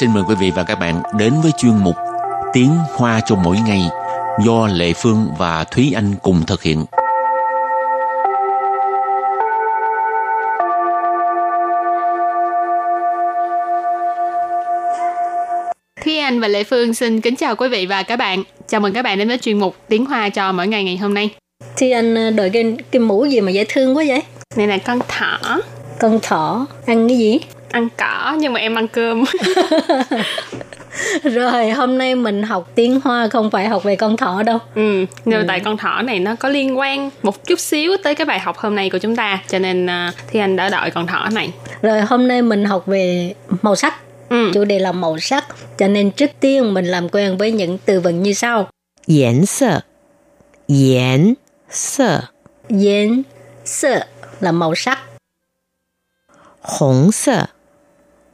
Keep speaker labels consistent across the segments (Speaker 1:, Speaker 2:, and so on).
Speaker 1: xin mời quý vị và các bạn đến với chuyên mục Tiếng Hoa cho mỗi ngày do Lệ Phương và Thúy Anh cùng thực hiện.
Speaker 2: Thúy Anh và Lệ Phương xin kính chào quý vị và các bạn. Chào mừng các bạn đến với chuyên mục Tiếng Hoa cho mỗi ngày ngày hôm nay.
Speaker 3: Thì anh ờ, đội cái, cái mũ gì mà dễ thương quá vậy?
Speaker 2: Này là con thỏ.
Speaker 3: Con thỏ ăn cái gì?
Speaker 2: ăn cỏ nhưng mà em ăn cơm.
Speaker 3: Rồi hôm nay mình học tiếng hoa không phải học về con thỏ đâu.
Speaker 2: Ừ nhưng ừ. tại con thỏ này nó có liên quan một chút xíu tới cái bài học hôm nay của chúng ta cho nên à, uh, thì anh đã đợi con thỏ này.
Speaker 3: Rồi hôm nay mình học về màu sắc. Ừ. chủ đề là màu sắc cho nên trước tiên mình làm quen với những từ vựng như sau.
Speaker 4: Yến sơ. Yến sơ.
Speaker 3: Yến sơ là màu sắc. Hồng sơ.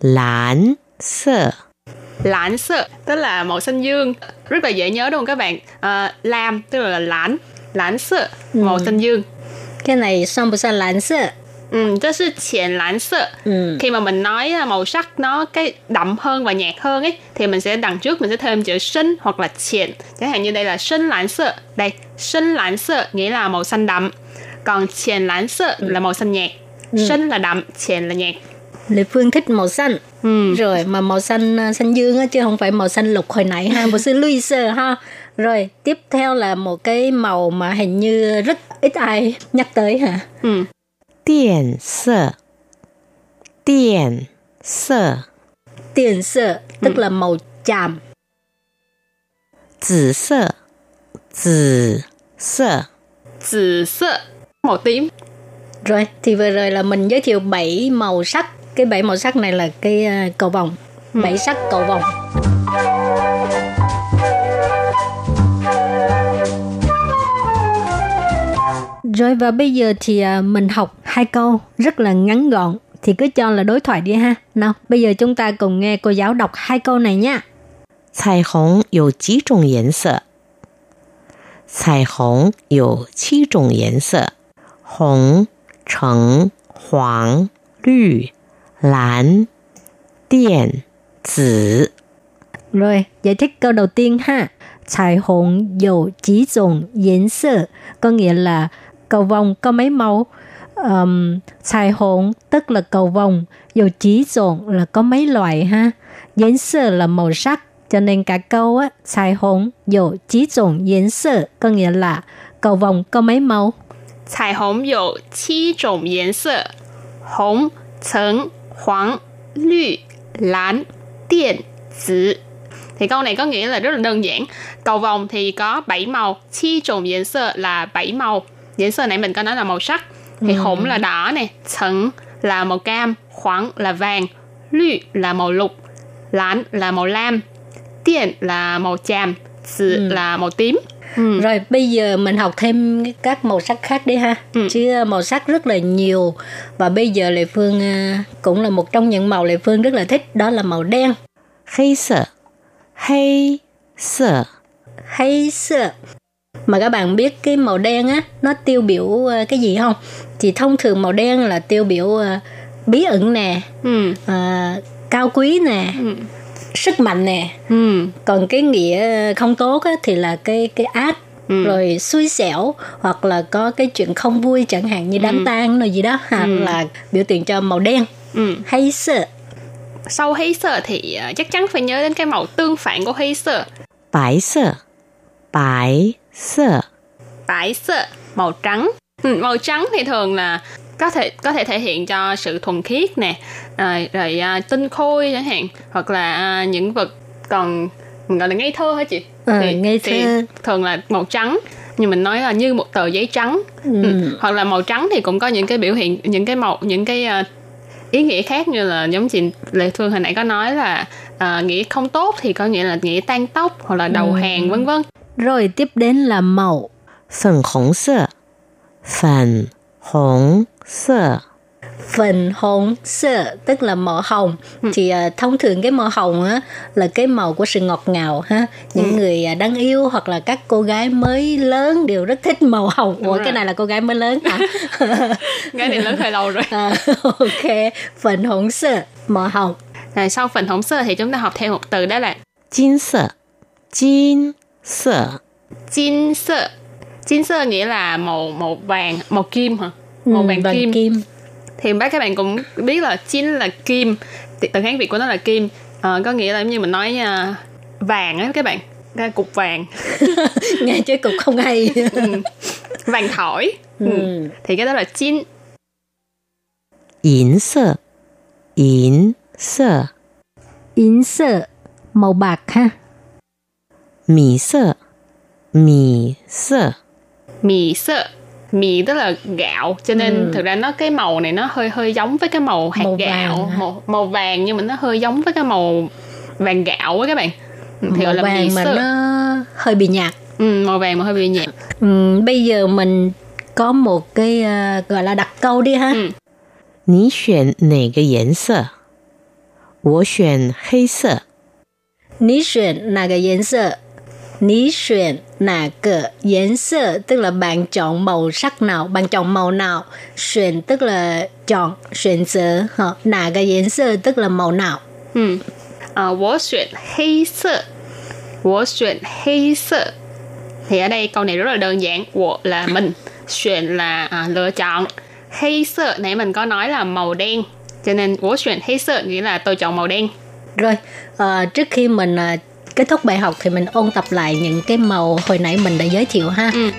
Speaker 4: 蓝色
Speaker 2: ，Lãnh sơ, tức là màu xanh dương. Rất là dễ nhớ đúng không các bạn? À, lam, tức là. Lãnh sơ, màu
Speaker 3: Ừ.
Speaker 2: xanh dương.
Speaker 3: Cái này xong bữa lãnh sợ.
Speaker 2: Ừ, đó là triển lãnh sơ.
Speaker 3: Ừ.
Speaker 2: Khi mà mình nói à, màu sắc nó cái đậm hơn và nhạt hơn ấy thì mình sẽ đằng trước mình sẽ thêm chữ sinh hoặc là triển. Chẳng hạn như đây là sinh lãnh sơ. Đây, sinh lãnh sơ nghĩa là màu xanh đậm. Còn triển lãnh sơ là màu xanh nhạt. Sinh là đậm, triển là nhạt.
Speaker 3: Lê Phương thích màu xanh.
Speaker 2: Ừ.
Speaker 3: Rồi mà màu xanh à, xanh dương á chứ không phải màu xanh lục hồi nãy ha, một sư Louise ha. Rồi tiếp theo là một cái màu mà hình như rất ít ai nhắc tới hả?
Speaker 2: Ừ.
Speaker 4: Điện sơ. Điện sơ.
Speaker 3: Điện sơ tức ừ. là màu chàm.
Speaker 4: Tử sơ. Tử sơ.
Speaker 2: Tử sơ màu tím.
Speaker 3: Rồi thì vừa rồi là mình giới thiệu 7 màu sắc Cái 7 màu sắc này là cái à, cầu vồng. 7 sắc cầu vồng. Rồi và bây giờ thì à, mình học hai câu rất là ngắn gọn thì cứ cho là đối thoại đi ha. Nào, bây giờ chúng ta cùng nghe cô giáo đọc hai câu này nha.
Speaker 4: 彩虹有几种颜色？彩虹有七种颜色：红、橙、黄、绿、 蓝、靛、紫。
Speaker 3: Rồi, giải thích câu đầu tiên ha.彩虹有几种颜色 có nghĩa là cầu vồng có mấy màu. Um, 彩虹 tức là cầu vồng, dầu chỉ trộn là có mấy loại ha.颜色 là màu sắc, cho nên cả câu á, 彩虹有几种颜色 có nghĩa là cầu vồng có mấy màu.
Speaker 2: 彩虹有七种颜色：红、橙、 Hoàng, lü, lán, điện, tử. Thì câu này có nghĩa là rất là đơn giản. Cầu vòng thì có 7 màu, chi trộn diễn sơ là 7 màu. Diễn sơ nãy mình có nói là màu sắc. Thì ừ. là đỏ nè, sẩn là màu cam, khoảng là vàng, lü là màu lục, lán là màu lam, điện là màu chàm, tử ừ. là màu tím. Ừ.
Speaker 3: rồi bây giờ mình học thêm các màu sắc khác đi ha.
Speaker 2: Ừ.
Speaker 3: chứ ờ, màu sắc rất là nhiều. Và bây giờ lệ phương ờ, cũng là một trong những màu lệ phương rất là thích đó là màu đen.
Speaker 4: Hay sợ. Hay sợ.
Speaker 3: Hay sợ. Mà các bạn biết cái màu đen á nó tiêu biểu ờ, cái gì không? Thì thông thường màu đen là tiêu biểu bí ẩn nè
Speaker 2: ừ.
Speaker 3: à, cao quý nè
Speaker 2: ừ
Speaker 3: sức mạnh nè
Speaker 2: ừ.
Speaker 3: còn cái nghĩa không tốt á, thì là cái cái ác
Speaker 2: Ừ.
Speaker 3: rồi xui xẻo hoặc là có cái chuyện không vui chẳng hạn như ừ. đám ừ. tang rồi gì đó hoặc
Speaker 2: ừ.
Speaker 3: là biểu tượng cho màu đen
Speaker 2: ừ.
Speaker 3: hay sợ
Speaker 2: sau hay sợ thì à, chắc chắn phải nhớ đến cái màu tương phản của hay sợ
Speaker 4: bái sợ bái sợ
Speaker 2: bái sợ màu trắng ừ, màu trắng thì thường là có thể có thể thể hiện cho sự thuần khiết nè rồi, rồi à, tinh khôi chẳng hạn hoặc là à, những vật còn mình gọi là ngây thơ hả chị
Speaker 3: ừ,
Speaker 2: thì, ngây
Speaker 3: thơ.
Speaker 2: thì thường là màu trắng nhưng mình nói là như một tờ giấy trắng ừ. Ừ. hoặc là màu trắng thì cũng có những cái biểu hiện những cái màu những cái uh, ý nghĩa khác như là giống chị lệ phương hồi nãy có nói là uh, nghĩa không tốt thì có nghĩa là nghĩ tan tóc hoặc là đầu ừ. hàng vân vân
Speaker 3: rồi tiếp đến là màu
Speaker 4: phần hồng sơ phần hồng sơ,
Speaker 3: phần hồng sơ tức là màu hồng. Ừ. thì uh, thông thường cái màu hồng á là cái màu của sự ngọt ngào ha. Những ừ. người à, uh, đang yêu hoặc là các cô gái mới lớn đều rất thích màu hồng. Đúng Ủa
Speaker 2: rồi.
Speaker 3: cái này là cô gái mới lớn hả?
Speaker 2: Gái này lớn hơi lâu rồi.
Speaker 3: À, ok. Phần hồng sơ màu hồng.
Speaker 2: Rồi sau phần hồng sơ thì chúng ta học thêm một từ đó là
Speaker 4: kim sơ. Kim sơ.
Speaker 2: Kim sơ. Kim sơ nghĩa là màu màu vàng màu kim hả? một
Speaker 3: ừ,
Speaker 2: kim.
Speaker 3: kim.
Speaker 2: Thì bác các bạn cũng biết là chín là kim. Từ hán việt của nó là kim. À, có nghĩa là giống như mình nói uh, vàng á các bạn. Ra cục vàng.
Speaker 3: Nghe chơi cục không hay. Ừ.
Speaker 2: vàng thỏi. Ừ.
Speaker 3: ừ.
Speaker 2: thì cái đó là chín.
Speaker 4: Yến sơ yến sơ
Speaker 3: yến sơ màu bạc ha.
Speaker 4: Mì sơ mì sơ
Speaker 2: mì sơ mì tức là gạo cho nên thực ra nó cái màu này nó hơi hơi giống với cái màu hạt
Speaker 3: Màu
Speaker 2: gạo
Speaker 3: vàng hả?
Speaker 2: màu, màu vàng nhưng mà nó hơi giống với cái màu vàng gạo á các bạn Ừ, thì
Speaker 3: màu
Speaker 2: gọi là mì
Speaker 3: vàng mà
Speaker 2: sơ
Speaker 3: nó hơi bị nhạt
Speaker 2: ừ, màu vàng mà hơi bị nhạt
Speaker 3: ừ, bây giờ mình có một cái à, gọi là đặt câu đi ha
Speaker 2: Ừ.
Speaker 4: 你选哪个颜色？我选黑色。
Speaker 3: Ní xuyên là cái颜色 Ní xuyên nà cỡ yến sơ tức là bạn chọn màu sắc nào bạn chọn màu nào xuyên tức là chọn xuyên sơ hả? Nà cái yến sơ tức là màu nào?
Speaker 2: Ừ à, wo chọn hây sơ. Wo xuyên hây sơ. Thì ở đây câu này rất là đơn giản. Wo là mình xuyên là à, lựa chọn. Hây sơ nãy mình có nói là màu đen cho nên wo chọn hây sơ nghĩa là tôi chọn màu đen.
Speaker 3: Rồi à, trước khi mình à, kết thúc bài học thì mình ôn tập lại những cái màu hồi nãy mình đã giới thiệu ha.
Speaker 2: Ừ.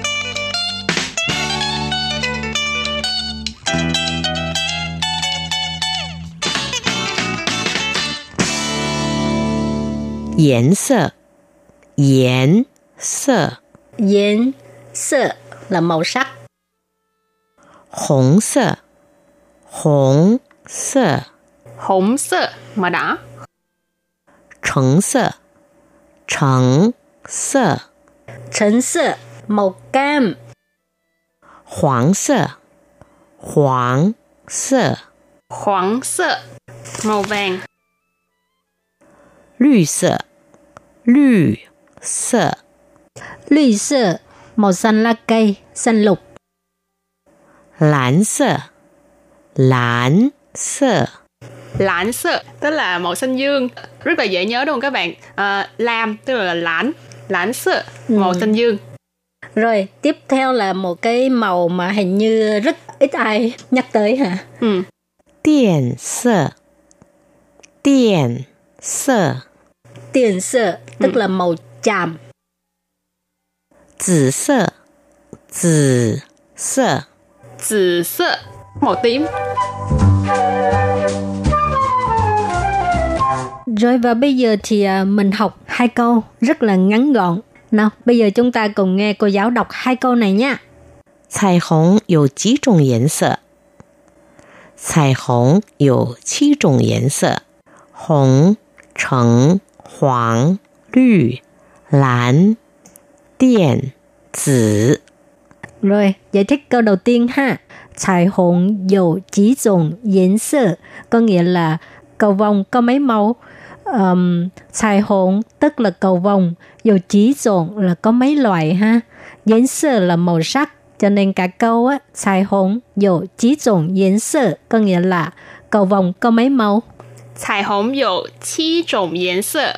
Speaker 4: Yến sơ Yến sơ
Speaker 3: Yến sơ là màu sắc.
Speaker 4: Hồng sơ Hồng sơ
Speaker 2: Hồng sơ màu đỏ
Speaker 4: 橙色橙色，
Speaker 3: Trấn sơ màu cam.
Speaker 4: 黄色，黄色，
Speaker 2: hoàng sơ màu vàng
Speaker 4: 绿色，绿色，
Speaker 3: Lùi sơ màu xanh lá cây, xanh lục.
Speaker 4: 蓝色，蓝色，
Speaker 2: lãn sơ tức là màu xanh dương rất là dễ nhớ đúng không các bạn à, lam tức là lãn lãn sơ màu xanh dương
Speaker 3: Rồi, tiếp theo là một cái màu mà hình như rất ít ai nhắc tới hả?
Speaker 2: ừ.
Speaker 4: 靛色，靛色，
Speaker 3: Tiền sơ tức là màu chàm.
Speaker 4: 紫色，紫色，
Speaker 2: 紫sơ màu tím
Speaker 3: Rồi và bây giờ thì à, mình học hai câu rất là ngắn gọn. Nào, bây giờ chúng ta cùng nghe cô giáo đọc hai câu này nha.
Speaker 4: 彩虹有几种颜色？彩虹有七种颜色：红、橙、黄、绿、蓝、靛、紫。
Speaker 3: Rồi, giải thích câu đầu tiên ha.彩虹有几种颜色 có nghĩa là cầu vồng có mấy màu. um, xài hồn tức là cầu vồng dầu chỉ dồn là có mấy loại ha. Diễn sơ là màu sắc cho nên cả câu á xài hồn dầu chỉ dồn diễn sơ có nghĩa là cầu vồng có mấy màu?
Speaker 2: Xài hồn dầu chỉ dồn diễn sơ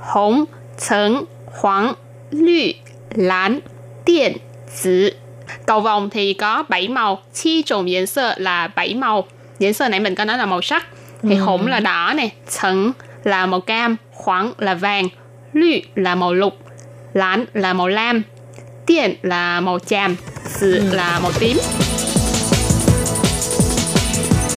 Speaker 2: hồng trắng hoàng lü lán điện tử cầu vồng thì có 7 màu chi trùng diễn sơ là 7 màu. Diễn sơ này mình có nói là màu sắc thì ừ. hồng là đỏ này, trắng là màu cam, khoáng là vàng, lü là màu lục, lán là màu lam, tiền là màu chàm, 紫 là màu tím.